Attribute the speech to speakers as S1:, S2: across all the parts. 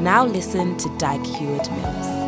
S1: Now listen to Dag Heward Mills.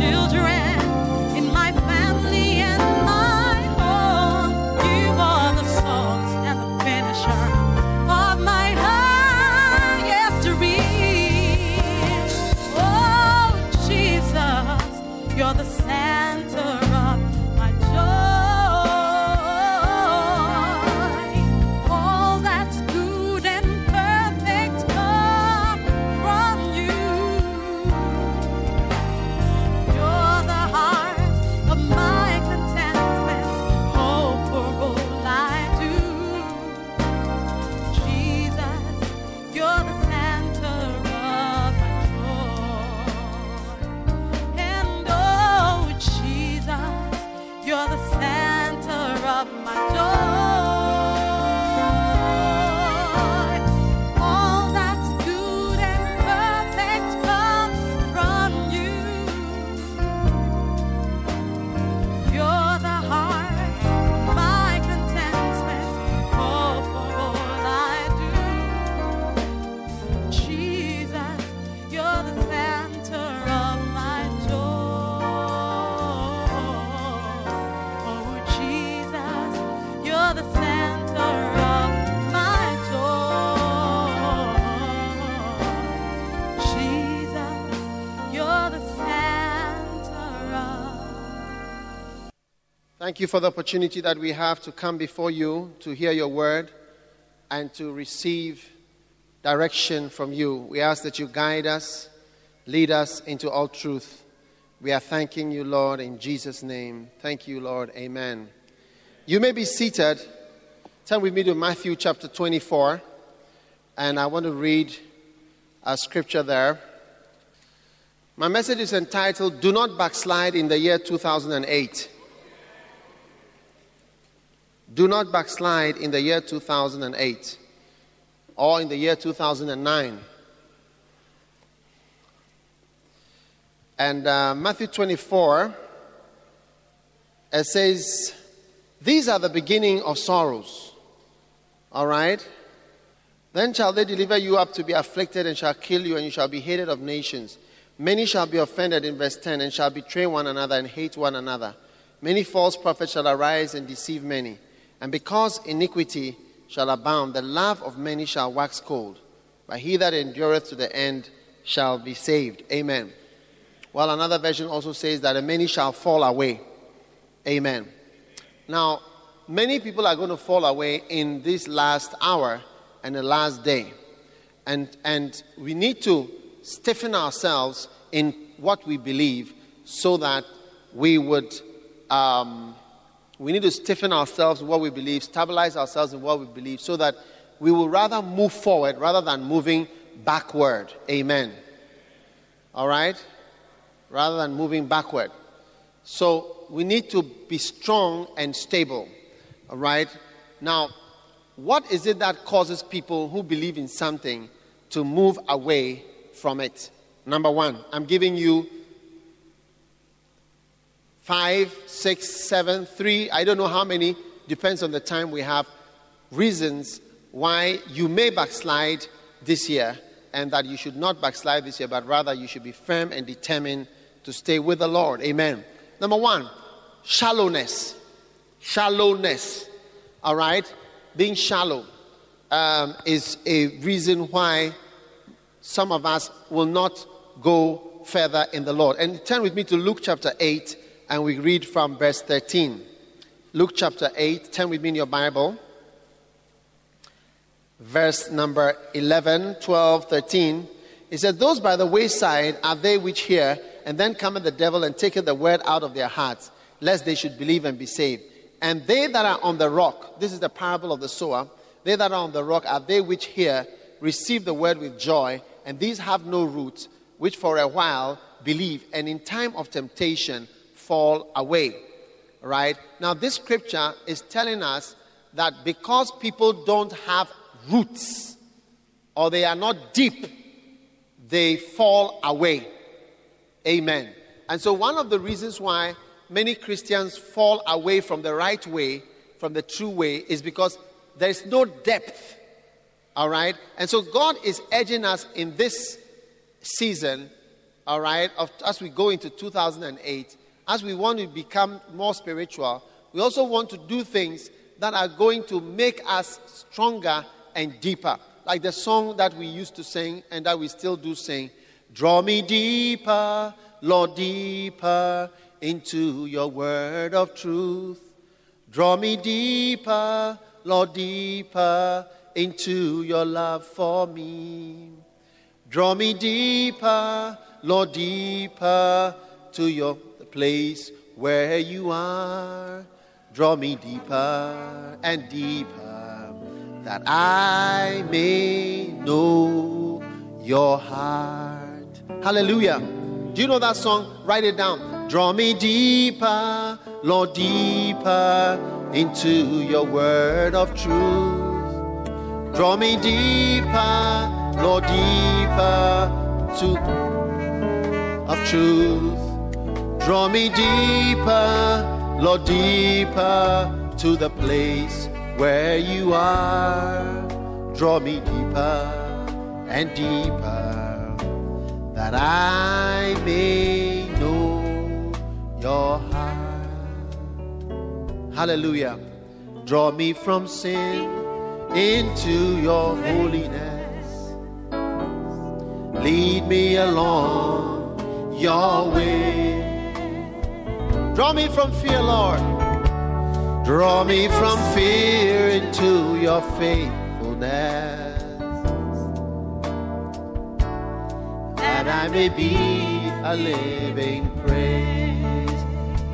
S2: children.
S3: Thank you for the opportunity that we have to come before you to hear your word and to receive direction from you. We ask that you guide us, lead us into all truth. We are thanking you, Lord, in Jesus' name. Thank you, Lord. Amen. You may be seated. Turn with me to Matthew chapter 24, and I want to read a scripture there. My message is entitled Do Not Backslide in the Year 2008. Do not backslide in the year 2008 or in the year 2009. And uh, Matthew 24, it says, These are the beginning of sorrows. All right? Then shall they deliver you up to be afflicted and shall kill you, and you shall be hated of nations. Many shall be offended in verse 10 and shall betray one another and hate one another. Many false prophets shall arise and deceive many. And because iniquity shall abound, the love of many shall wax cold. But he that endureth to the end shall be saved. Amen. While another version also says that many shall fall away. Amen. Now, many people are going to fall away in this last hour and the last day. And, and we need to stiffen ourselves in what we believe so that we would, um, we need to stiffen ourselves in what we believe, stabilize ourselves in what we believe, so that we will rather move forward rather than moving backward. Amen. All right? Rather than moving backward. So we need to be strong and stable. All right? Now, what is it that causes people who believe in something to move away from it. Number one, I'm giving you five, six, seven, three, I don't know how many, depends on the time we have, reasons why you may backslide this year and that you should not backslide this year, but rather you should be firm and determined to stay with the Lord. Amen. Number one, shallowness. Shallowness. All right? Being shallow um, is a reason why some of us will not go further in the Lord. And turn with me to Luke chapter 8, and we read from verse 13. Luke chapter 8, turn with me in your Bible. Verse number 11, 12, 13. He said, Those by the wayside are they which hear, and then cometh the devil and taketh the word out of their hearts, lest they should believe and be saved. And they that are on the rock, this is the parable of the sower, they that are on the rock are they which hear, receive the word with joy, and these have no roots, which for a while believe, and in time of temptation fall away. Right? Now, this scripture is telling us that because people don't have roots or they are not deep, they fall away. Amen. And so, one of the reasons why many Christians fall away from the right way, from the true way, is because there is no depth all right? And so God is urging us in this season, all right, of, as we go into 2008, as we want to become more spiritual, we also want to do things that are going to make us stronger and deeper. Like the song that we used to sing and that we still do sing Draw me deeper, Lord, deeper into your word of truth. Draw me deeper, Lord, deeper into your love for me. Draw me deeper, Lord, deeper to your place where you are. Draw me deeper and deeper that I may know your heart. Hallelujah. Do you know that song? Write it down. Draw me deeper, Lord, deeper into your word of truth. Draw me deeper, Lord, deeper to of truth. Draw me deeper, Lord, deeper to the place where you are. Draw me deeper and deeper that I may know your heart. Hallelujah. Draw me from sin into your holiness. Lead me along your way. Draw me from fear, Lord. Draw me from fear into your faithfulness. that I may be a living praise.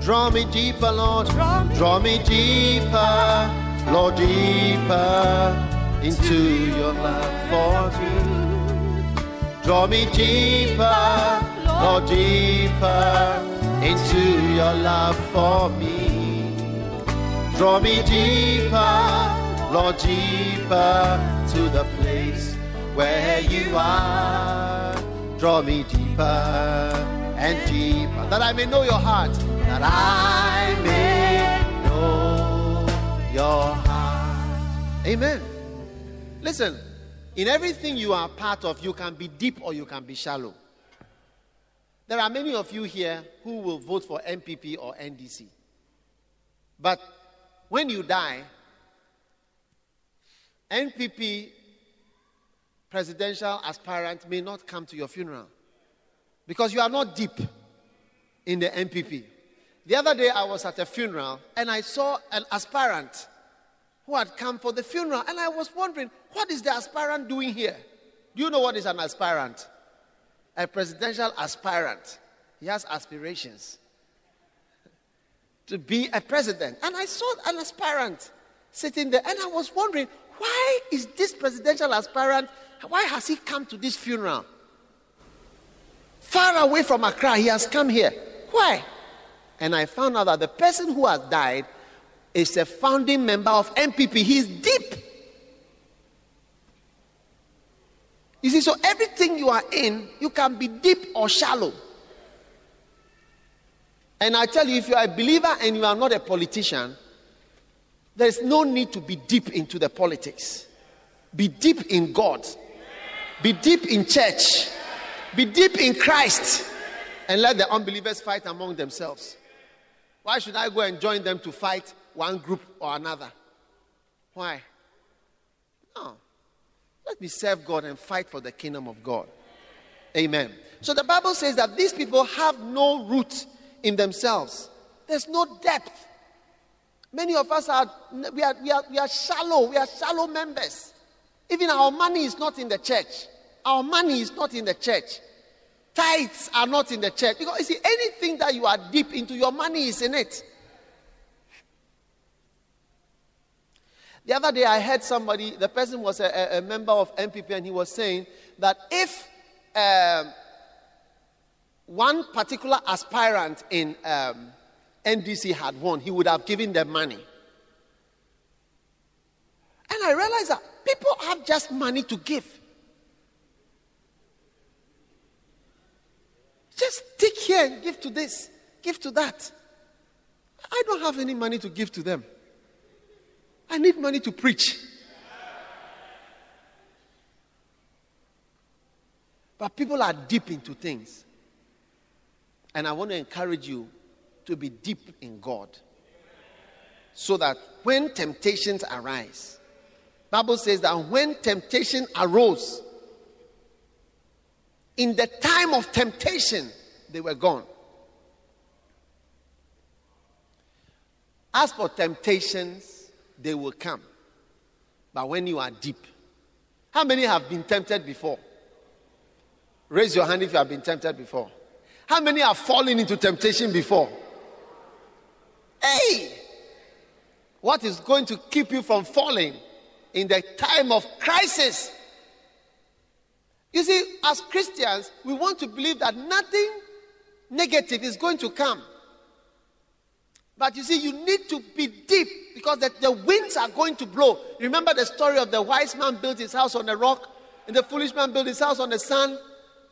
S3: Draw me deeper, Lord.
S2: Draw me
S3: Draw me deeper, Lord, deeper into your love for me. Draw me deeper, Lord, deeper into your love for me. Draw me deeper, Lord, deeper to the place where you are. Draw me deeper and deeper, that I may know your heart, that I may know your heart. Amen. Listen, in everything you are part of, you can be deep or you can be shallow. There are many of you here who will vote for NPP or NDC. But when you die, NPP presidential aspirant may not come to your funeral because you are not deep in the NPP. The other day I was at a funeral and I saw an aspirant who had come for the funeral and I was wondering, what is the aspirant doing here? Do you know what is an aspirant? A presidential aspirant. He has aspirations to be a president. And I saw an aspirant sitting there, and I was wondering, why is this presidential aspirant, why has he come to this funeral? Far away from Accra, he has come here. Why? And I found out that the person who has died is a founding member of NPP. He's deep. You see, so everything you are in, you can be deep or shallow. And I tell you, if you are a believer and you are not a politician, there is no need to be deep into the politics. Be deep in God. Be deep in church. Be deep in Christ. And let the unbelievers fight among themselves. Why should I go and join them to fight one group or another? Why? No. Let me serve God and fight for the kingdom of God. Amen. So the Bible says that these people have no root in themselves. There's no depth. Many of us are we are, we are we are shallow. We are shallow members. Even our money is not in the church. Our money is not in the church. Tithes are not in the church. Because you see, anything that you are deep into, your money is in it. The other day, I heard somebody, the person was a, a member of NPP, and he was saying that if um, one particular aspirant in um, NDC had won, he would have given them money. And I realized that people have just money to give. Just take here and give to this, give to that. I don't have any money to give to them. I need money to preach. But people are deep into things. And I want to encourage you to be deep in God. So that when temptations arise, Bible says that when temptation arose, in the time of temptation, they were gone. As for temptations, they will come. But when you are deep, how many have been tempted before? Raise your hand if you have been tempted before. How many have fallen into temptation before? Hey! What is going to keep you from falling in the time of crisis? You see, as Christians, we want to believe that nothing negative is going to come. But you see, you need to be deep because the, the winds are going to blow. Remember the story of the wise man built his house on a rock and the foolish man built his house on the sand?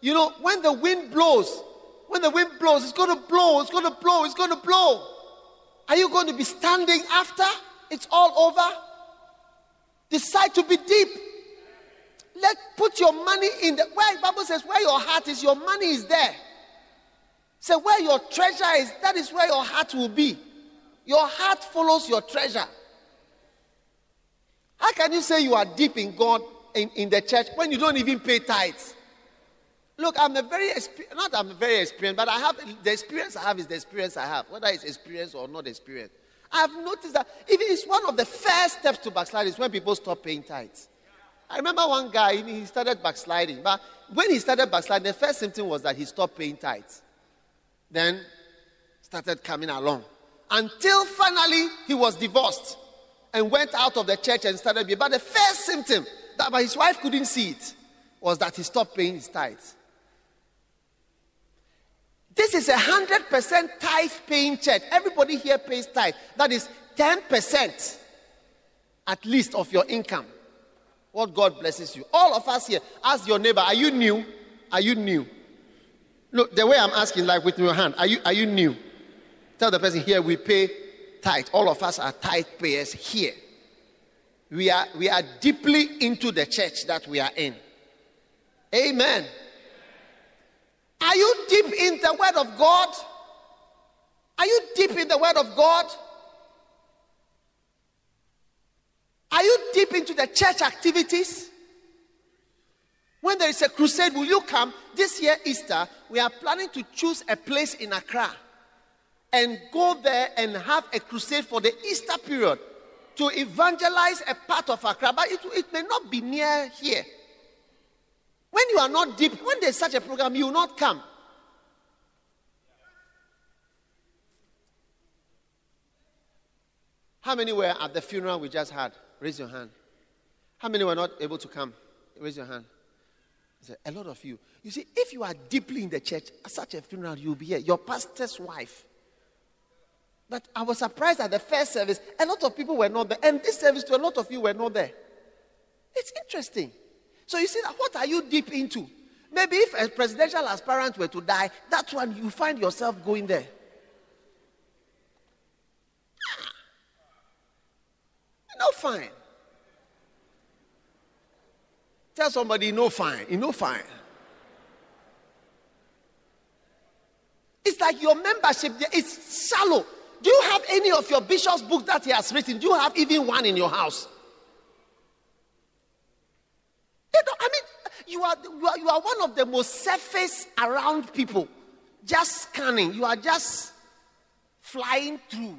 S3: You know, when the wind blows, when the wind blows, it's going to blow, it's going to blow, it's going to blow. Are you going to be standing after it's all over? Decide to be deep. Let put your money in the where Bible says where your heart is, your money is there. Say where your treasure is, that is where your heart will be. Your heart follows your treasure. How can you say you are deep in God in, in the church when you don't even pay tithes? Look, I'm a very not I'm very experienced, but I have the experience I have is the experience I have, whether it's experience or not experience. I have noticed that even it's one of the first steps to backslide is when people stop paying tithes. I remember one guy, he started backsliding. But when he started backsliding, the first symptom was that he stopped paying tithes. Then started coming along. Until finally he was divorced and went out of the church and started. But the first symptom that but his wife couldn't see it was that he stopped paying his tithes. This is a hundred percent tithe paying church. Everybody here pays tithe. That is ten percent at least of your income. What God blesses you. All of us here, ask your neighbor, are you new? Are you new? Look, the way I'm asking, like with your hand, are you are you new? Tell the person here we pay tithe. All of us are tithe payers here. We are we are deeply into the church that we are in. Amen. Are you deep in the word of God? Are you deep in the word of God? Are you deep into the church activities? When there is a crusade, will you come? This year, Easter, we are planning to choose a place in Accra and go there and have a crusade for the Easter period to evangelize a part of Accra. But it, it may not be near here. When you are not deep, when there's such a program, you will not come. How many were at the funeral we just had? Raise your hand. How many were not able to come? Raise your hand. A lot of you. You see, if you are deeply in the church, at such a funeral, you'll be here. Your pastor's wife. But I was surprised at the first service, a lot of people were not there. And this service, to a lot of you, were not there. It's interesting. So you see, what are you deep into? Maybe if a presidential aspirant were to die, that's when you find yourself going there. Ah! No fine. Tell somebody no fine. You no fine. It's like your membership there is shallow. Do you have any of your bishop's book that he has written? Do you have even one in your house? I mean, you are, you are, you are one of the most surface around people. Just scanning. You are just flying through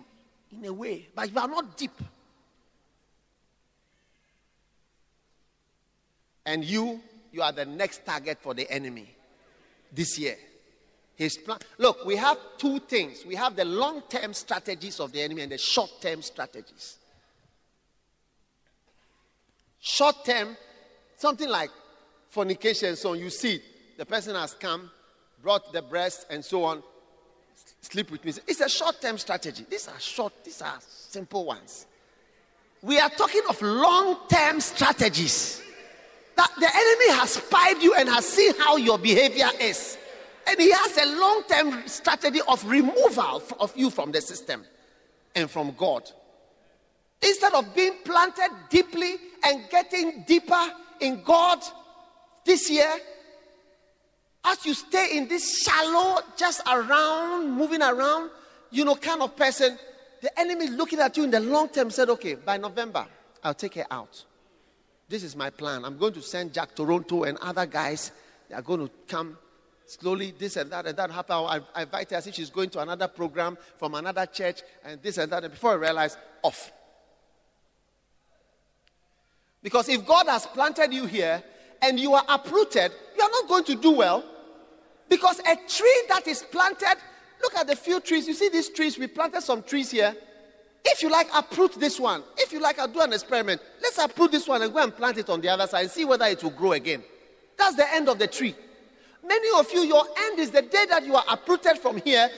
S3: in a way, but you are not deep. And you, you are the next target for the enemy this year. His plan. Look, we have two things. We have the long-term strategies of the enemy and the short-term strategies. Short-term, something like fornication, so on. You see, the person has come, brought the breast, and so on. Sleep with me. It's a short-term strategy. These are short. These are simple ones. We are talking of long-term strategies that the enemy has spied you and has seen how your behavior is. And he has a long term strategy of removal of you from the system and from God. Instead of being planted deeply and getting deeper in God this year, as you stay in this shallow, just around, moving around, you know, kind of person, the enemy looking at you in the long term said, okay, by November, I'll take her out. This is my plan. I'm going to send Jack Toronto and other guys. They are going to come slowly, this and that and that happen. I, I invite her as if she's going to another program from another church and this and that. And before I realize, off. Because if God has planted you here and you are uprooted, you are not going to do well. Because a tree that is planted, look at the few trees. You see these trees? We planted some trees here. If you like, uproot this one. If you like, I'll do an experiment. Let's uproot this one and go and plant it on the other side and see whether it will grow again. That's the end of the tree. Many of you, your end is the day that you are uprooted from here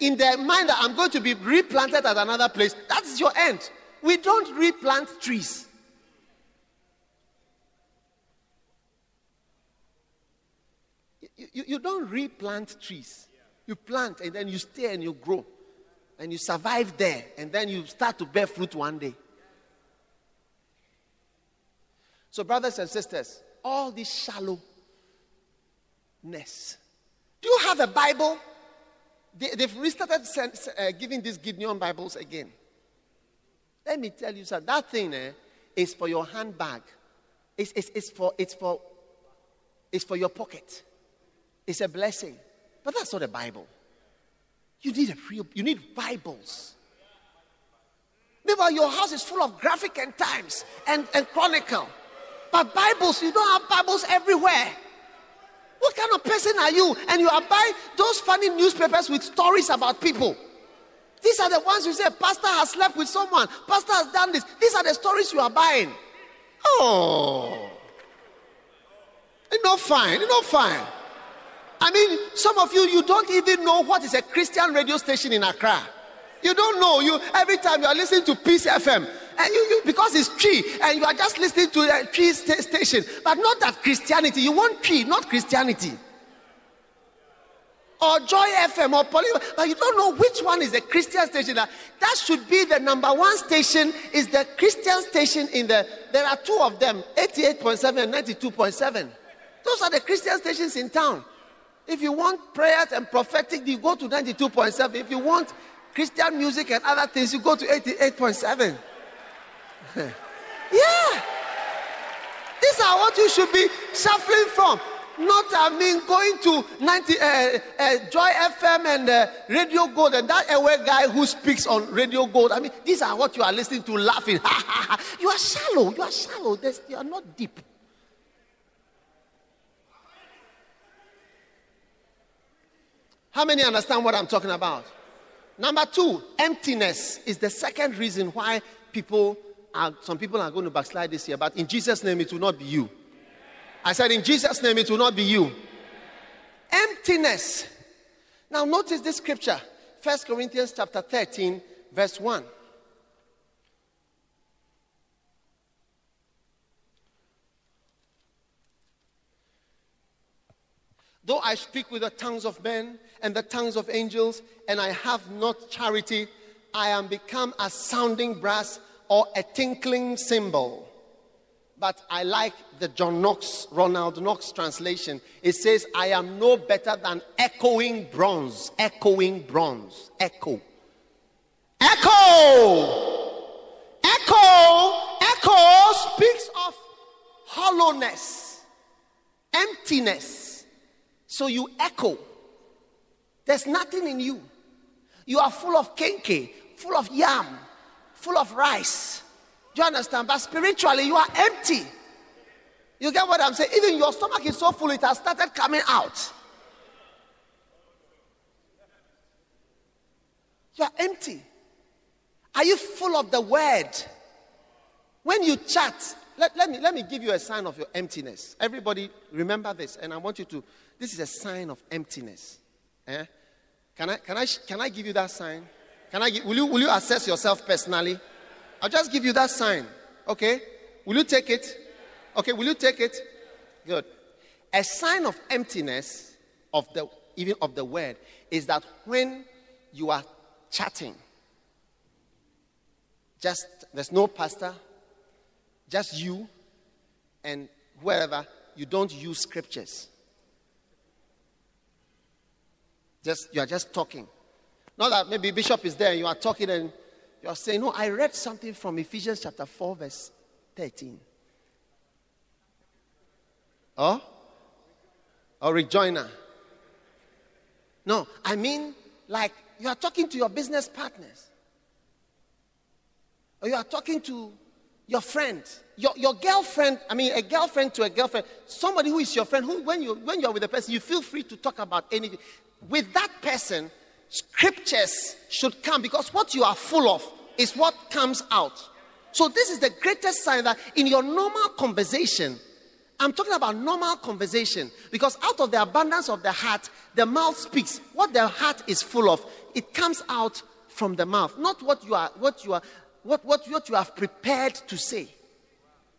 S3: in the mind that I'm going to be replanted at another place. That's your end. We don't replant trees. You, you, you don't replant trees. You plant and then you stay and you grow and you survive there, and then you start to bear fruit one day. So, brothers and sisters, all this shallowness. Do you have a Bible? They, have restarted uh, giving these Gideon Bibles again. Let me tell you something. That thing eh, is for your handbag. It's, it's, it's, for, it's, for, it's for your pocket. It's a blessing. But that's not a Bible. You need a real, you need Bibles. Maybe your house is full of graphic and times and, and chronicle. But Bibles, you don't have Bibles everywhere. What kind of person are you? And you are buying those funny newspapers with stories about people. These are the ones you say, Pastor has slept with someone, Pastor has done this. These are the stories you are buying. Oh. It's not fine. It's not fine. I mean, some of you, you don't even know what is a Christian radio station in Accra. You don't know. You every time you are listening to Peace FM, and you, you because it's tree, and you are just listening to a tree st- station, but not that Christianity. You want tree, not Christianity. Or Joy FM or Poly, but you don't know which one is the Christian station. That, that should be the number one station, is the Christian station in the there are two of them, 88.7 and 92.7. Those are the Christian stations in town. If you want prayers and prophetic, you go to 92.7. If you want Christian music and other things, you go to 88.7. yeah. These are what you should be suffering from. Not, I mean, going to 90, uh, uh, Joy FM and uh, Radio Gold and that away guy who speaks on Radio Gold. I mean, these are what you are listening to laughing. you are shallow. You are shallow. There's, you are not deep. How many understand what I'm talking about? Number two, emptiness is the second reason why people are, some people are going to backslide this year. But in Jesus' name, it will not be you. I said, in Jesus' name, it will not be you. Emptiness. Now, notice this scripture, First Corinthians chapter 13, verse 1. Though I speak with the tongues of men and the tongues of angels, and I have not charity, I am become a sounding brass or a tinkling cymbal. But I like the John Knox, Ronald Knox translation. It says, I am no better than echoing bronze. Echoing bronze. Echo. Echo! Echo! Echo speaks of hollowness, emptiness so you echo. There's nothing in you. You are full of kenkey, full of yam, full of rice. Do you understand? But spiritually, you are empty. You get what I'm saying? Even your stomach is so full, it has started coming out. You are empty. Are you full of the word? When you chat, let, let, me, let me give you a sign of your emptiness. Everybody, remember this, and I want you to this is a sign of emptiness. Eh? Can, I, can, I, can I give you that sign? Can I will, you, will you assess yourself personally? I'll just give you that sign. Okay? Will you take it? Okay, will you take it? Good. A sign of emptiness of the even of the word is that when you are chatting, just there's no pastor, just you and wherever you don't use scriptures. Just you are just talking. Not that maybe Bishop is there and you are talking and you are saying, No, I read something from Ephesians chapter 4, verse 13. Oh? Or rejoiner. No, I mean like you are talking to your business partners. Or you are talking to your friend, your, your girlfriend, I mean, a girlfriend to a girlfriend, somebody who is your friend, who, when, you, when you're with a person, you feel free to talk about anything with that person, scriptures should come because what you are full of is what comes out. So, this is the greatest sign that in your normal conversation, I'm talking about normal conversation because out of the abundance of the heart, the mouth speaks. What the heart is full of, it comes out from the mouth. Not what you are, what you are, what, what, what you have prepared to say,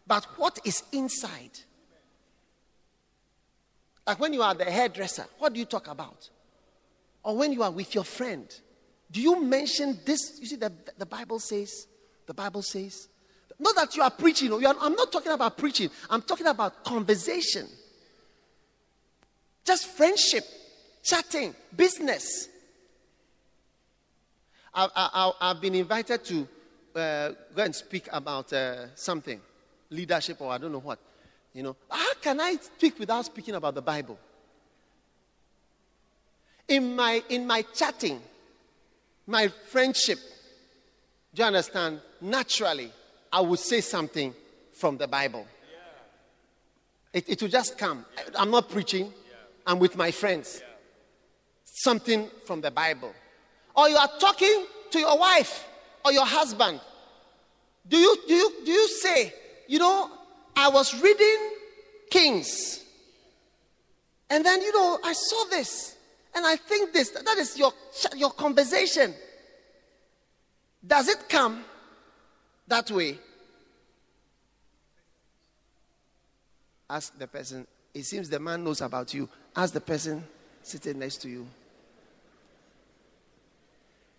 S3: but what is inside. Like when you are the hairdresser, what do you talk about? Or when you are with your friend, do you mention this? You see, the, the Bible says, the Bible says, not that you are preaching. You are, I'm not talking about preaching. I'm talking about conversation. Just friendship, chatting, business. I, I've been invited to uh, go and speak about uh, something, leadership or I don't know what. You know, how can I speak without speaking about the Bible? In my, in my chatting, my friendship, do you understand? Naturally, I would say something from the Bible. It, it will just come. I'm not preaching, I'm with my friends. Something from the Bible. Or you are talking to your wife or your husband. Do you, do you, do you say, you know, I was reading Kings, and then, you know, I saw this, and I think this. That is your, your conversation. Does it come that way? Ask the person. It seems the man knows about you. Ask the person sitting next to you.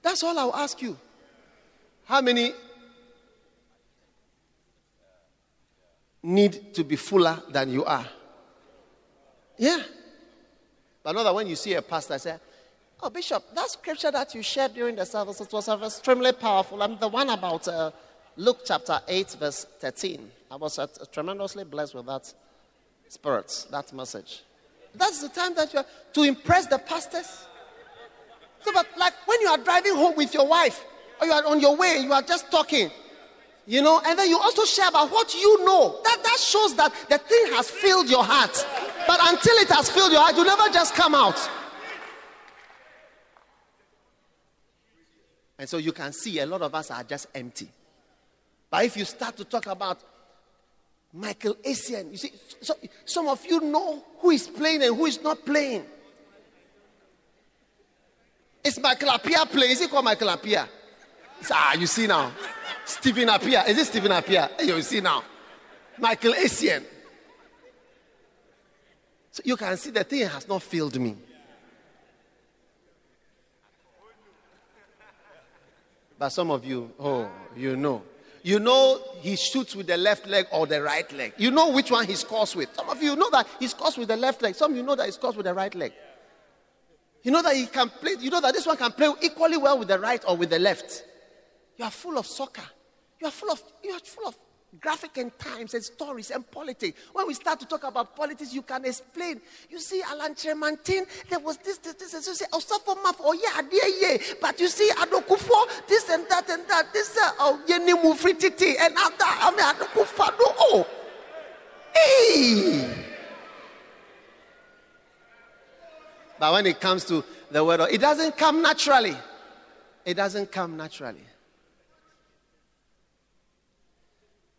S3: That's all I'll ask you. How many need to be fuller than you are? Yeah. But not that when you see a pastor say, Oh, Bishop, that scripture that you shared during the service it was extremely powerful. I'm the one about uh, Luke chapter 8, verse 13. I was uh, tremendously blessed with that spirit, that message. That's the time that you are to impress the pastors. So, but like when you are driving home with your wife, or you are on your way, you are just talking, you know, and then you also share about what you know. That, that shows that the thing has filled your heart. But until it has filled your heart, you never just come out. And so you can see a lot of us are just empty. But if you start to talk about Michael Essien, you see, so, some of you know who is playing and who is not playing. Is Michael Appiah playing? Is he called Michael Appiah? Ah, you see now. Stephen Appiah. Is it Stephen Appiah? You see now. Michael Essien. So you can see the thing has not filled me. But some of you, oh, you know. You know he shoots with the left leg or the right leg. You know which one he scores with. Some of you know that he scores with the left leg. Some of you know that he scores with the right leg. You know that he can play, you know that this one can play equally well with the right or with the left. You are full of soccer. You are full of, you are full of graphic and times and stories and politics. When we start to talk about politics, you can explain. You see, Alan Kyerematen, there was this, this, this, and so you say, suffer maf, oh yeah, dear, yeah. But you see, Adokufo, this and that and that, this, uh, oh, Yenimu Frititi, and after, I mean, Adokufo, oh. Hey! But when it comes to the word, it doesn't come naturally. It doesn't come naturally.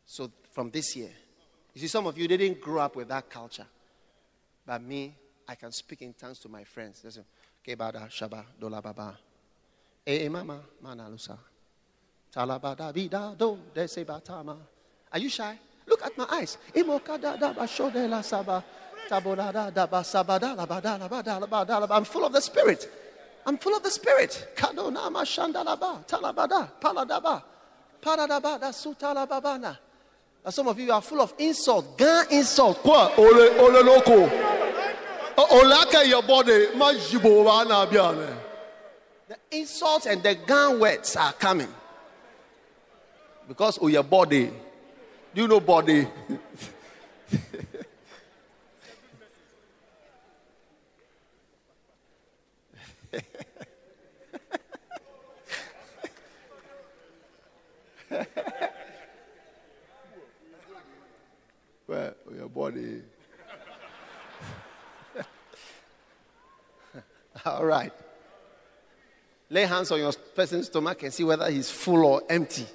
S3: So from this year, you see, some of you didn't grow up with that culture. But me, I can speak in tongues to my friends. Listen, Kebada, Shaba, Dola Baba. Eh, mama, Manalusa. Talabada, Vida, Do, Desebatama. Are you shy? Look at my eyes. I'm full of the Spirit. I'm full of the Spirit. Kadonama Shandalaba, Talabada, Paladaba, Paradabada, Sutalababana. Some of you are full of insult, gun insult. Kwa ole ole loko. Olaka your body, majibo wana biane. The insults and the gun words are coming. Because of your body. Do you know body? well, your body. All right. Lay hands on your person's stomach and see whether he's full or empty.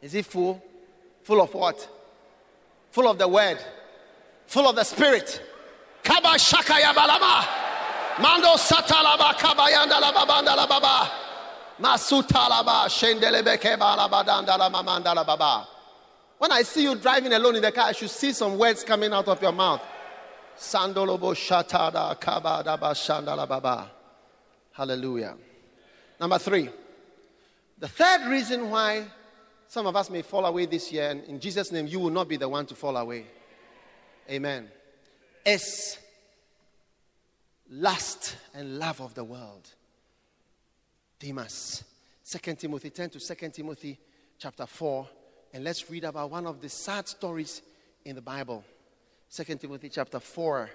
S3: Is he full? Full of what? Full of the word. Full of the spirit. Kaba balaba. Mando satalaba babanda la baba. Mamanda la baba. When I see you driving alone in the car, I should see some words coming out of your mouth. Sandolobo shatada kabadaba shandala. Hallelujah. Number three. The third reason why some of us may fall away this year, and in Jesus' name, you will not be the one to fall away. Amen. Is lust and love of the world. Demas. 2 Timothy 10 to 2 Timothy chapter 4 and let's read about one of the sad stories in the Bible. 2 Timothy chapter 4.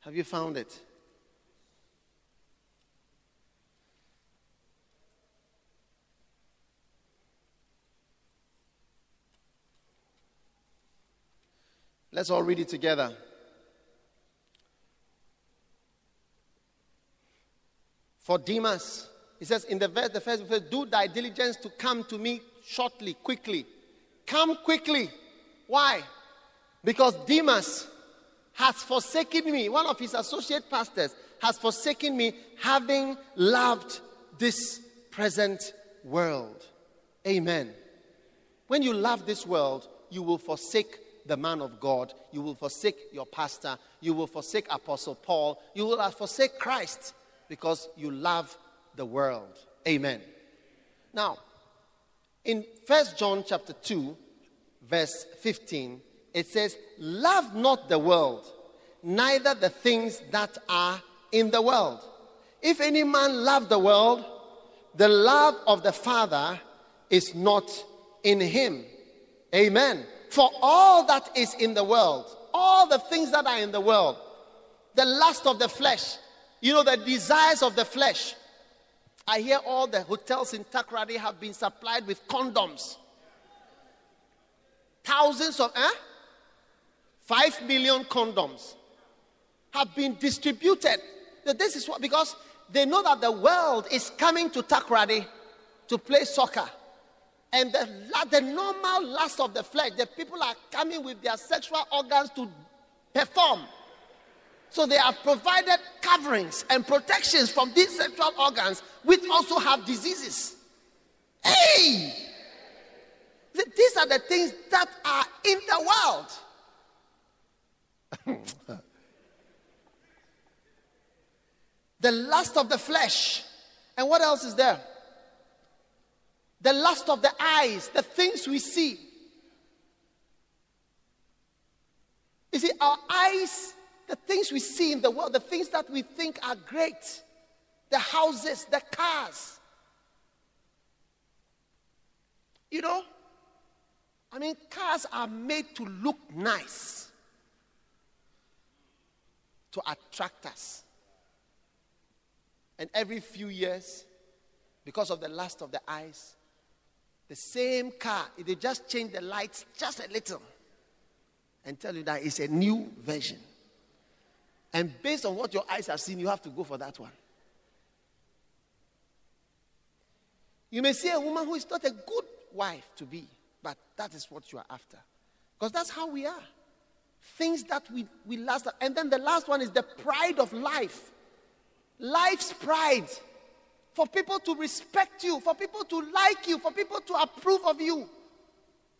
S3: Have you found it? Let's all read it together. For Demas, he says in the verse, the first verse, do thy diligence to come to me shortly, quickly. Come quickly. Why? Because Demas has forsaken me. One of his associate pastors has forsaken me, having loved this present world. Amen. When you love this world, you will forsake the man of God. You will forsake your pastor. You will forsake Apostle Paul. You will forsake Christ because you love the world. Amen. Now, in First John chapter 2, verse 15, it says, Love not the world, neither the things that are in the world. If any man love the world, the love of the Father is not in him. Amen. For all that is in the world, all the things that are in the world, the lust of the flesh, you know, the desires of the flesh. I hear all the hotels in Takoradi have been supplied with condoms. Thousands of, eh? Five million condoms have been distributed. This is what, because they know that the world is coming to Takoradi to play soccer. And the, the normal lust of the flesh, the people are coming with their sexual organs to perform. So they have provided coverings and protections from these sexual organs, which also have diseases. Hey! These are the things that are in the world. the lust of the flesh. And what else is there? The lust of the eyes, the things we see. You see, our eyes, the things we see in the world, the things that we think are great, the houses, the cars. You know, I mean, cars are made to look nice, to attract us. And every few years, because of the lust of the eyes, the same car, they just change the lights just a little and tell you that it's a new version. And based on what your eyes have seen, you have to go for that one. You may see a woman who is not a good wife to be, but that is what you are after. Because that's how we are. Things that we, we last. And then the last one is the pride of life. Life's pride. For people to respect you, for people to like you, for people to approve of you.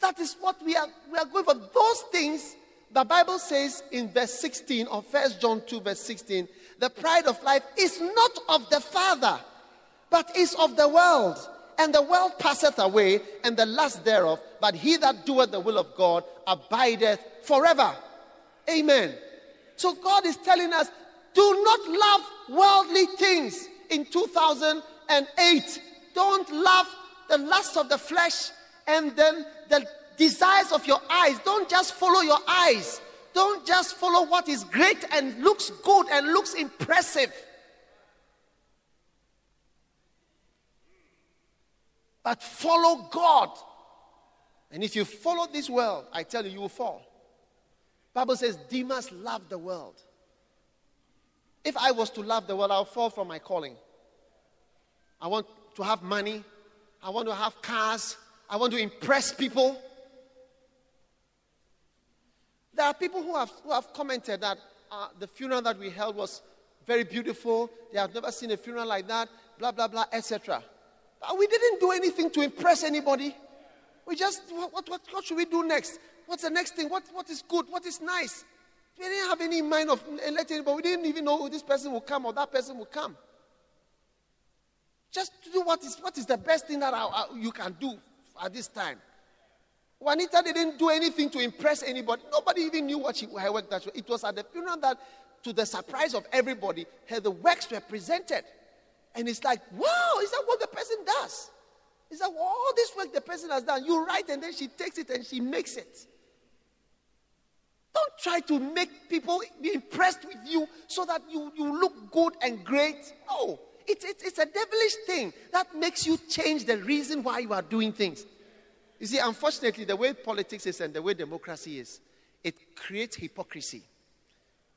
S3: That is what we are, we are going for. Those things, the Bible says in verse 16 of First John 2, verse 16, the pride of life is not of the Father, but is of the world. And the world passeth away, and the lust thereof, but he that doeth the will of God abideth forever. Amen. So God is telling us do not love worldly things in 2008. Don't love the lust of the flesh and then the desires of your eyes. Don't just follow your eyes. Don't just follow what is great and looks good and looks impressive. But follow God. And if you follow this world, I tell you, you will fall. Bible says Demas loved the world. If I was to love the world, I'll fall from my calling. I want to have money. I want to have cars. I want to impress people. There are people who have, who have commented that uh, the funeral that we held was very beautiful. They have never seen a funeral like that, blah, blah, blah, etc. But we didn't do anything to impress anybody. We just, what, what, what should we do next? What's the next thing? What, what is good? What is nice? We didn't have any mind of letting anybody. We didn't even know who this person will come or that person will come. Just do what is, what is the best thing that I, I, you can do at this time. Juanita didn't do anything to impress anybody. Nobody even knew what she her work that It was at the funeral that, to the surprise of everybody, her the works were presented. And it's like, wow, is that what the person does? Is that all this work the person has done? You write and then she takes it and she makes it. Don't try to make people be impressed with you so that you, you look good and great. No, it's, it's, it's a devilish thing that makes you change the reason why you are doing things. You see, unfortunately, the way politics is and the way democracy is, it creates hypocrisy.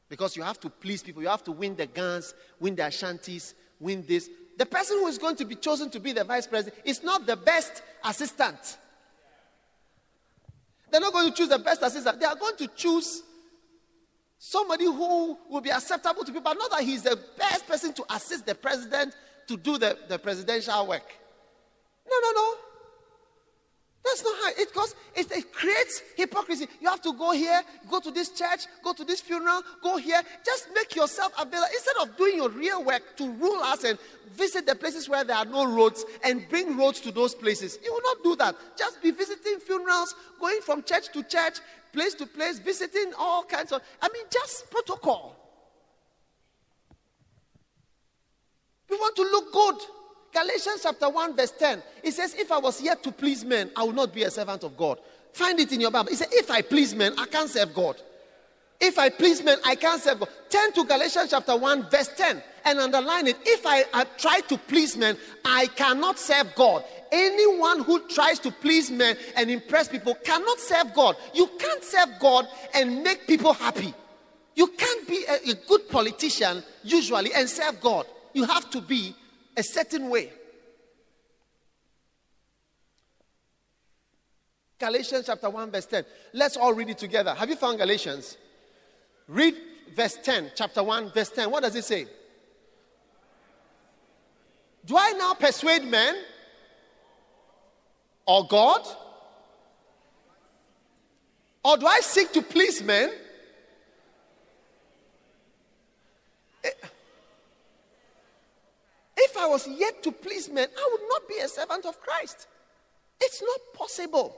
S3: Because you have to please people, you have to win the guns, win the Ashantis, win this. The person who is going to be chosen to be the vice president is not the best assistant. They're not going to choose the best assistant. They are going to choose somebody who will be acceptable to people, but not that he's the best person to assist the president to do the, the presidential work. No, no, no. That's not how it goes. It, it, creates hypocrisy. You have to go here, go to this church, go to this funeral, go here. Just make yourself available. Instead of doing your real work to rule us and visit the places where there are no roads and bring roads to those places, you will not do that. Just be visiting funerals, going from church to church, place to place, visiting all kinds of. I mean, just protocol. We want to look good. Galatians chapter 1, verse 10. It says, If I was yet to please men, I would not be a servant of God. Find it in your Bible. It says, If I please men, I can't serve God. If I please men, I can't serve God. Turn to Galatians chapter 1, verse 10, and underline it. If I, I try to please men, I cannot serve God. Anyone who tries to please men and impress people cannot serve God. You can't serve God and make people happy. You can't be a, a good politician usually and serve God. You have to be a certain way. Galatians chapter 1, verse 10. Let's all read it together. Have you found Galatians? Read verse 10, chapter 1, verse 10. What does it say? Do I now persuade men or God? Or do I seek to please men? Eh, If I was yet to please men, I would not be a servant of Christ. It's not possible.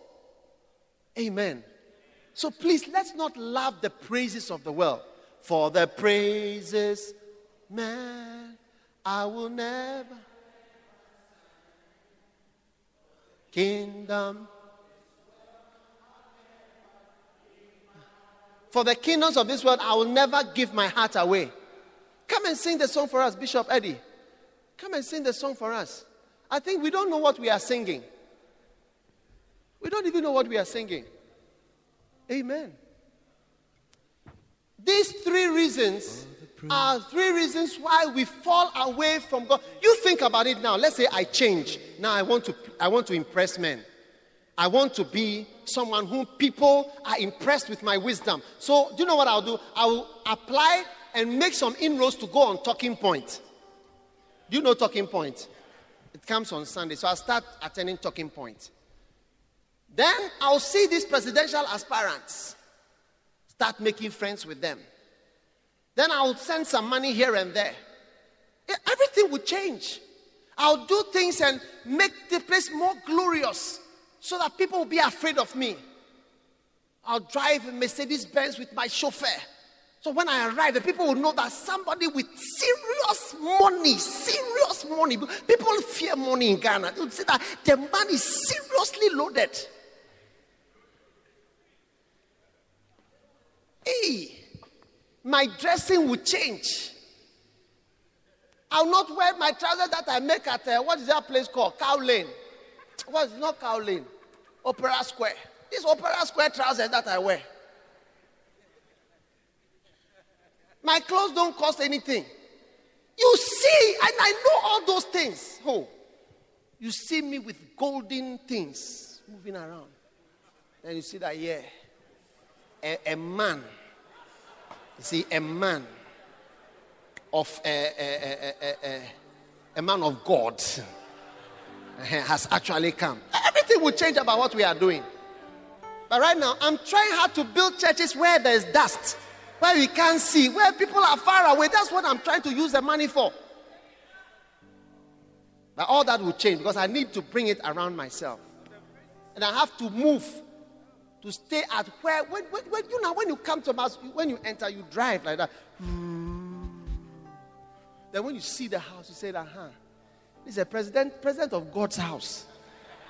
S3: Amen. So please, let's not love the praises of the world. For the praises, man, I will never. Kingdom. For the kingdoms of this world, I will never give my heart away. Come and sing the song for us, Bishop Eddie. Come and sing the song for us. I think we don't know what we are singing. We don't even know what we are singing. Amen. These three reasons are three reasons why we fall away from God. You think about it now. Let's say I change. Now I want to I want to impress men. I want to be someone whom people are impressed with my wisdom. So, do you know what I'll do? I will apply and make some inroads to go on talking point. You know talking point? It comes on Sunday. So I'll start attending talking point. Then I'll see these presidential aspirants, start making friends with them. Then I'll send some money here and there. Everything will change. I'll do things and make the place more glorious so that people will be afraid of me. I'll drive a Mercedes Benz with my chauffeur. So when I arrive, the people will know that somebody with serious money, serious money. People fear money in Ghana. They would say that the man is seriously loaded. Hey, my dressing will change. I'll not wear my trousers that I make at uh, what is that place called? Cow Lane. What is not Cow Lane? Opera Square. This Opera Square trousers that I wear. My clothes don't cost anything. You see, and I know all those things. Oh, you see me with golden things moving around. Then you see that, yeah a, a man, you see, a man of a, a, a, a man of God eh, has actually come. Everything will change about what we are doing. But right now, I'm trying hard to build churches where there's dust, where we can't see, where people are far away. That's what I'm trying to use the money for. But all that will change because I need to bring it around myself. And I have to move to stay at where when, when, when, you know when you come to a house when you enter you drive like that then when you see the house you say that huh this is a president president of god's house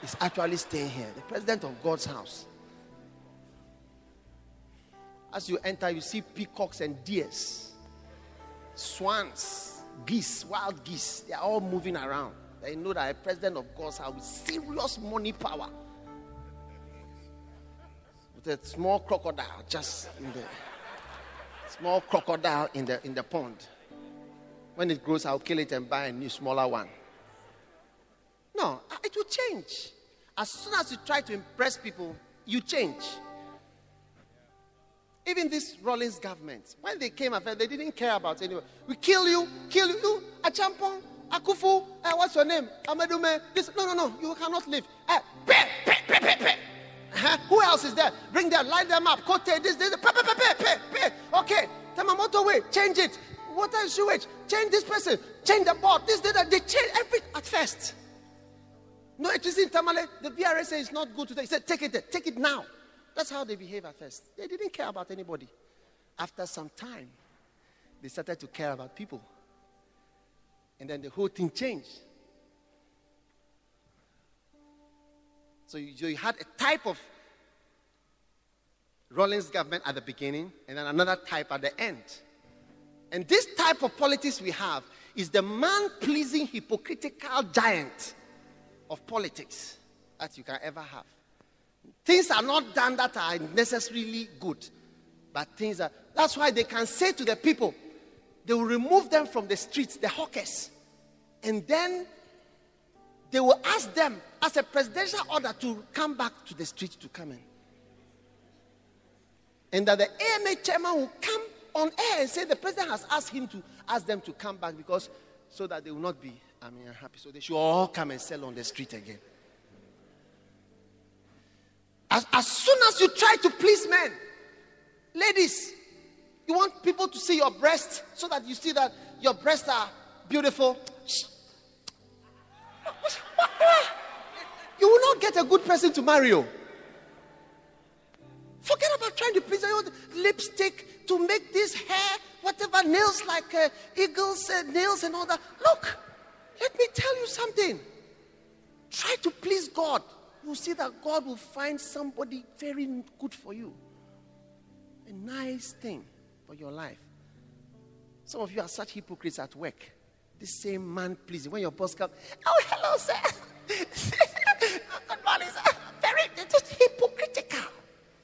S3: is actually staying here the president of god's house as you enter you see peacocks and deers swans geese wild geese they are all moving around they know that a president of god's house with serious money power With a small crocodile just in the small crocodile in the in the pond. When it grows, I'll kill it and buy a new smaller one. No, it will change. As soon as you try to impress people, you change. Even this Rawlings government, when they came they didn't care about anyone. We kill you, kill you, Acheampong, Akuffo, uh, what's your name? Amedume. This, no, no, no, you cannot live. Uh, pe, pe, pe, pe. Uh-huh. Who else is there? Bring them, line them up. Kote, this, this, pe, pe, pe, pe, pe, pe. Okay, Tamamoto way, change it. Water and sewage, change this person, change the board, this, this, that. They change everything at first. No, it is in Tamale. The VRS is not good today. He said, take it, take it now. That's how they behave at first. They didn't care about anybody. After some time, they started to care about people. And then the whole thing changed. So you, you had a type of Rawlings government at the beginning and then another type at the end. And this type of politics we have is the man pleasing hypocritical giant of politics that you can ever have. Things are not done that are necessarily good, but things are. That's why they can say to the people, they will remove them from the streets, the hawkers, and then they will ask them as a presidential order to come back to the street to come in. And that the AMA chairman will come on air and say the president has asked him to ask them to come back because so that they will not be, I mean, unhappy. So they should all come and sell on the street again. As, as soon as you try to please men, ladies, you want people to see your breasts so that you see that your breasts are beautiful. You will not get a good person to marry you. Forget about trying to please your lipstick to make this hair, whatever nails like uh, eagles' uh, nails and all that. Look, let me tell you something. Try to please God you see that God will find somebody very good for you. A nice thing for your life. Some of you are such hypocrites at work. The same man pleasing. When your boss comes, oh, hello, sir. Good morning, sir. Very, just hypocritical.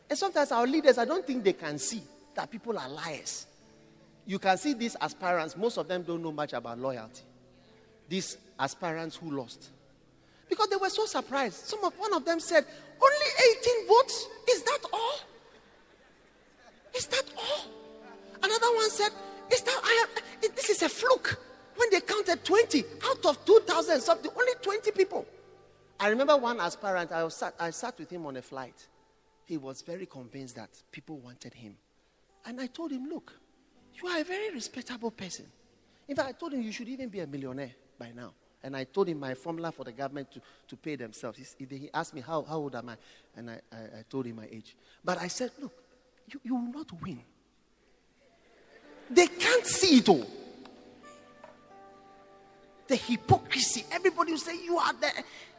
S3: And sometimes our leaders, I don't think they can see that people are liars. You can see these aspirants, most of them don't know much about loyalty. These aspirants who lost. Because they were so surprised. Some of one of them said, Only 18 votes? Is that all? Is that all? Another one said, Is that I this is a fluke. When they counted 20 out of 2,000 something, only 20 people. I remember one aspirant, I, sat, I sat with him on a flight. He was very convinced that people wanted him. And I told him, Look, you are a very respectable person. In fact, I told him you should even be a millionaire by now. And I told him my formula for the government to, to pay themselves. He, he asked me, how, how old am I? And I, I, I, told him my age. But I said, Look, you, you will not win. They can't see it all. The hypocrisy. Everybody will say, You are the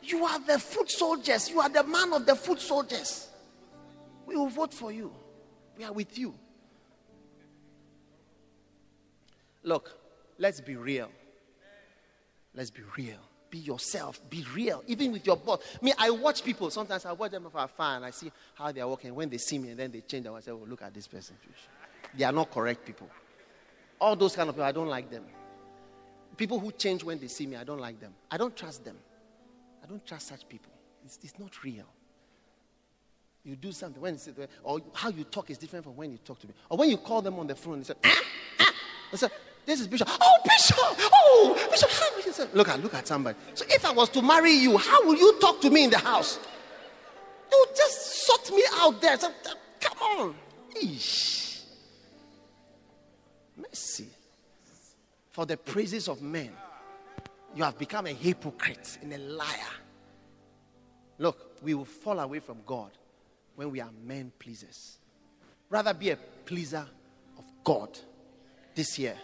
S3: you are the foot soldiers. You are the man of the foot soldiers. We will vote for you. We are with you. Look, let's be real. Let's be real. Be yourself. Be real. Even with your boss. Me, I watch people. Sometimes I watch them from afar and I see how they are walking. When they see me and then they change, I say, oh, look at this person. They are not correct people. All those kind of people, I don't like them. People who change when they see me, I don't like them. I don't trust them. I don't trust such people. It's, it's not real. You do something when or how you talk is different from when you talk to me. Or when you call them on the phone and say, ah, ah. I said, this is Bishop. Oh, Bishop. Oh, Bishop. Look at look at somebody. So if I was to marry you, how will you talk to me in the house? You just sort me out there. So, uh, come on. Eesh. Mercy. For the praises of men, you have become a hypocrite and a liar. Look, we will fall away from God when we are men pleasers. Rather be a pleaser of God this year.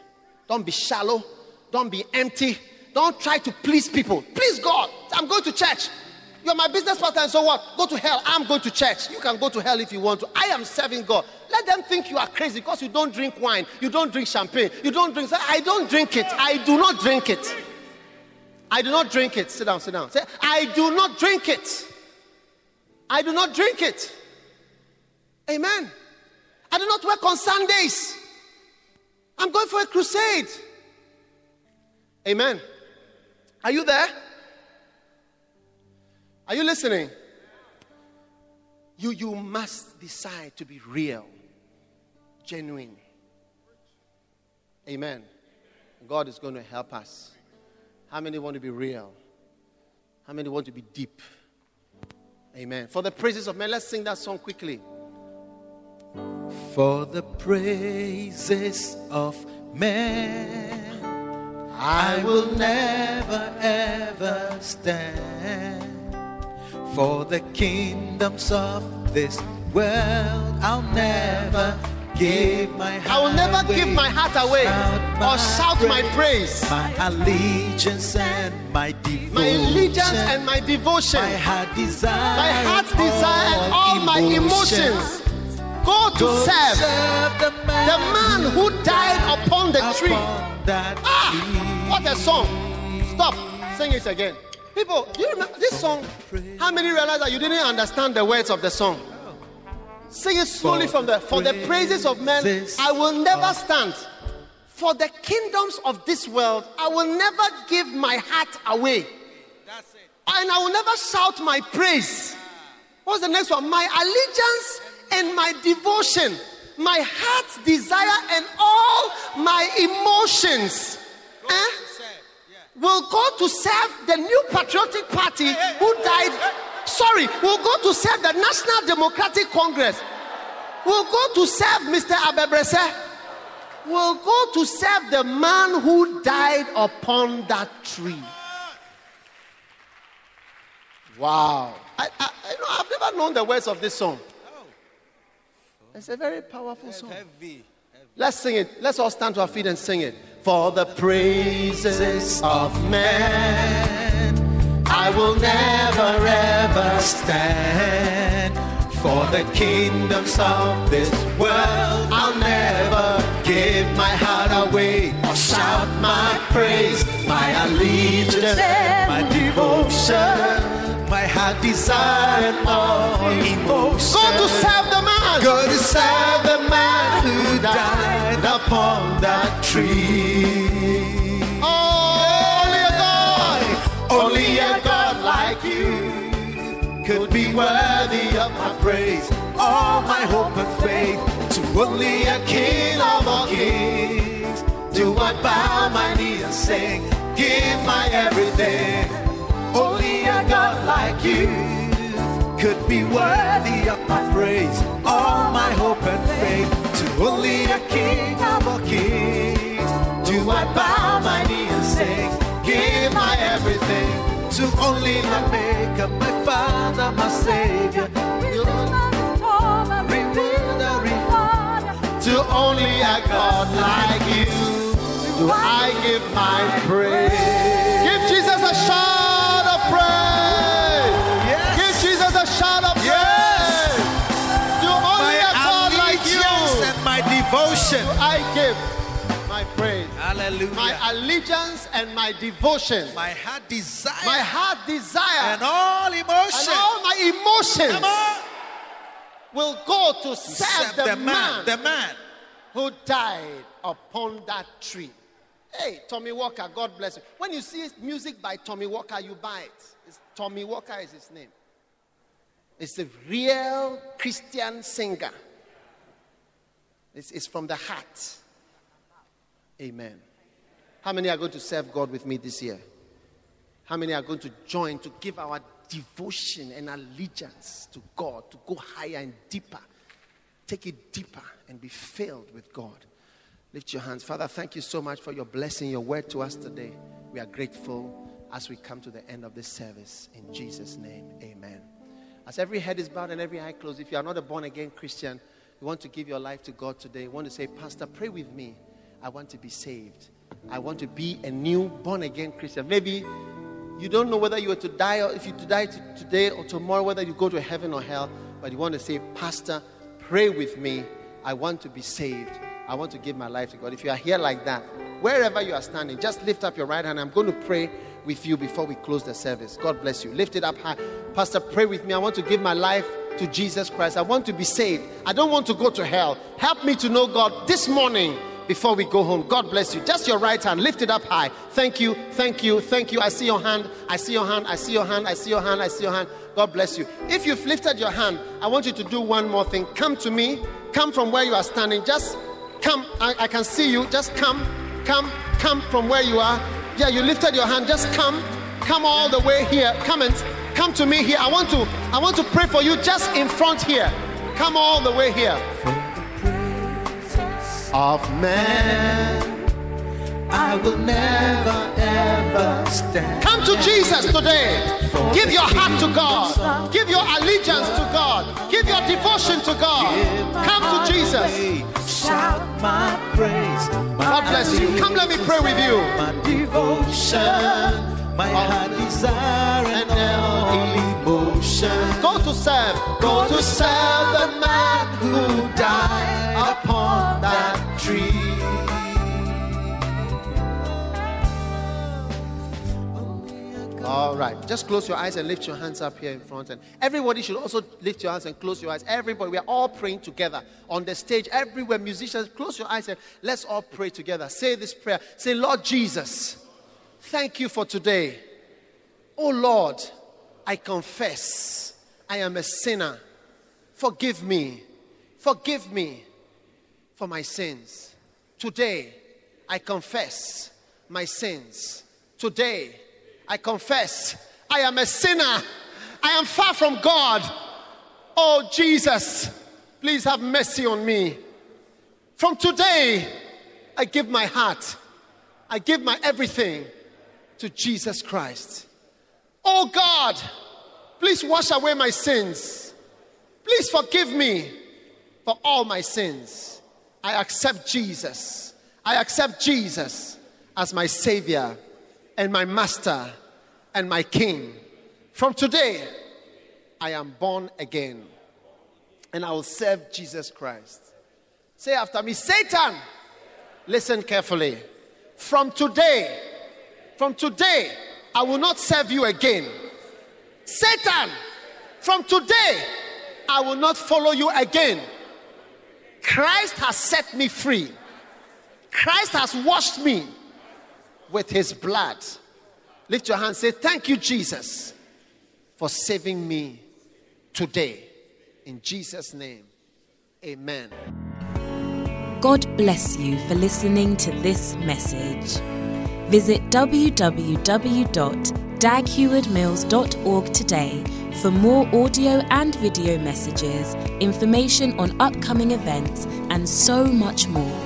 S3: Don't be shallow. Don't be empty. Don't try to please people. Please God. I'm going to church. You're my business partner, and so what? Go to hell. I'm going to church. You can go to hell if you want to. I am serving God. Let them think you are crazy because you don't drink wine, you don't drink champagne, you don't drink. I don't drink it. I do not drink it. I do not drink it. Sit down, sit down. Say, I do not drink it. I do not drink it. Amen. I do not work on Sundays. I'm going for a crusade. Amen. Are you there? Are you listening? You, you must decide to be real, genuine. Amen. God is going to help us. How many want to be real? How many want to be deep? Amen. For the praises of men, let's sing that song quickly.
S4: For the praises of men, I will never ever stand. For the kingdoms of this world, I'll never give my heart
S3: I will never
S4: away.
S3: give my heart away or shout my praise.
S4: My allegiance and my devotion.
S3: My allegiance and my devotion,
S4: my heart desire.
S3: my heart's desire, and all my emotions go to
S4: Go
S3: serve
S4: the man,
S3: the man who died upon the tree.
S4: upon that
S3: Ah,
S4: tree.
S3: what a song! Stop, sing it again. People, do you remember this song? How many realize that you didn't understand the words of the song? Sing it slowly from the for the praises of men I will never stand. For the kingdoms of this world, I will never give my heart away. And I will never shout my praise. What's the next one? My allegiance and my devotion, my heart's desire and all my emotions. Eh? Will go to serve the new patriotic party who died. Sorry, will go to serve the National Democratic Congress. Will go to serve Mr. Abebrese. Will go to serve the man who died upon that tree. Wow. I, I, I know, I've never known the words of this song. It's a very powerful song. Let's sing it. Let's all stand to our feet and sing it. For the praises of man, I will never ever
S4: stand for the kingdoms of this world. I'll never give my heart away or shout my praise, my allegiance, my devotion, my heart desire, and all emotion.
S3: Go to serve the man.
S4: Go to serve the man who died upon that tree.
S3: Only a God.
S4: Only a God like you could be worthy of my praise. All my hope and faith to only a King of all kings. Do I bow my knee and sing, give my everything? Like you could be worthy of my praise. All my hope and faith to only a King of all kings. Do I bow my knee and sing, give my everything to only the Maker, my Father, my Savior.
S3: To only a God like you do I give my praise.
S4: Hallelujah.
S3: My allegiance and my devotion.
S4: My heart desire
S3: My heart desire
S4: and all
S3: and
S4: emotion.
S3: all my emotions will go to serve,
S4: Serve
S3: the, man,
S4: the man.
S3: who died upon that tree. Hey, Tommy Walker, God bless you. When you see music by Tommy Walker, you buy it. It's, Tommy Walker is his name. It's a real Christian singer. It's, it's from the heart. Amen. How many are going to serve God with me this year? How many are going to join to give our devotion and allegiance to God, to go higher and deeper? Take it deeper and be filled with God. Lift your hands. Father, thank you so much for your blessing, your word to us today. We are grateful as we come to the end of this service. In Jesus' name, amen. As every head is bowed and every eye closed, if you are not a born again Christian, you want to give your life to God today, you want to say, Pastor, pray with me. I want to be saved. I want to be a new born again Christian. Maybe you don't know whether you are to die or if you to die today or tomorrow, whether you go to heaven or hell, but you want to say, Pastor, pray with me. I want to be saved. I want to give my life to God. If you are here like that, wherever you are standing, just lift up your right hand. I'm going to pray with you before we close the service. God bless you. Lift it up high. Pastor, pray with me. I want to give my life to Jesus Christ. I want to be saved. I don't want to go to hell. Help me to know God this morning before we go home. God bless you. Just your right hand, lift it up high. Thank you, thank you, thank you. I see your hand, I see your hand, I see your hand, I see your hand, I see your hand. God bless you. If you've lifted your hand, I want you to do one more thing. Come to me, come from where you are standing. Just come. I, I can see you. Just come, come, come from where you are. Yeah, you lifted your hand. Just come, come all the way here. Come and come to me here. I want to, I want to pray for you just in front here. Come all the way here.
S4: Of man, I will never ever stand.
S3: Come to Jesus today. Give your heart to God. Give your allegiance to God. Give your devotion to God. Come to Jesus.
S4: Shout my praise.
S3: God bless you. Come, let me pray with you.
S4: My devotion, my oh. heart desire and uh, all emotion.
S3: Go to serve.
S4: Go to serve the man who died upon
S3: All right. Just close your eyes and lift your hands up here in front. And everybody should also lift your hands and close your eyes. Everybody, we are all praying together on the stage, everywhere. Musicians, close your eyes and let's all pray together. Say this prayer. Say, Lord Jesus, thank you for today. Oh Lord, I confess I am a sinner. Forgive me. Forgive me for my sins. Today, I confess my sins. Today, I confess I am a sinner. I am far from God. Oh, Jesus, please have mercy on me. From today, I give my heart, I give my everything to Jesus Christ. Oh, God, please wash away my sins. Please forgive me for all my sins. I accept Jesus. I accept Jesus as my Savior and my Master and my King. From today, I am born again and I will serve Jesus Christ. Say after me, Satan, listen carefully. From today, from today, I will not serve you again. Satan, from today, I will not follow you again. Christ has set me free. Christ has washed me with his blood. Lift your hand, say, Thank you, Jesus, for saving me today. In Jesus' name, amen.
S1: God bless you for listening to this message. Visit www.daghewardmills.org today for more audio and video messages, information on upcoming events, and so much more.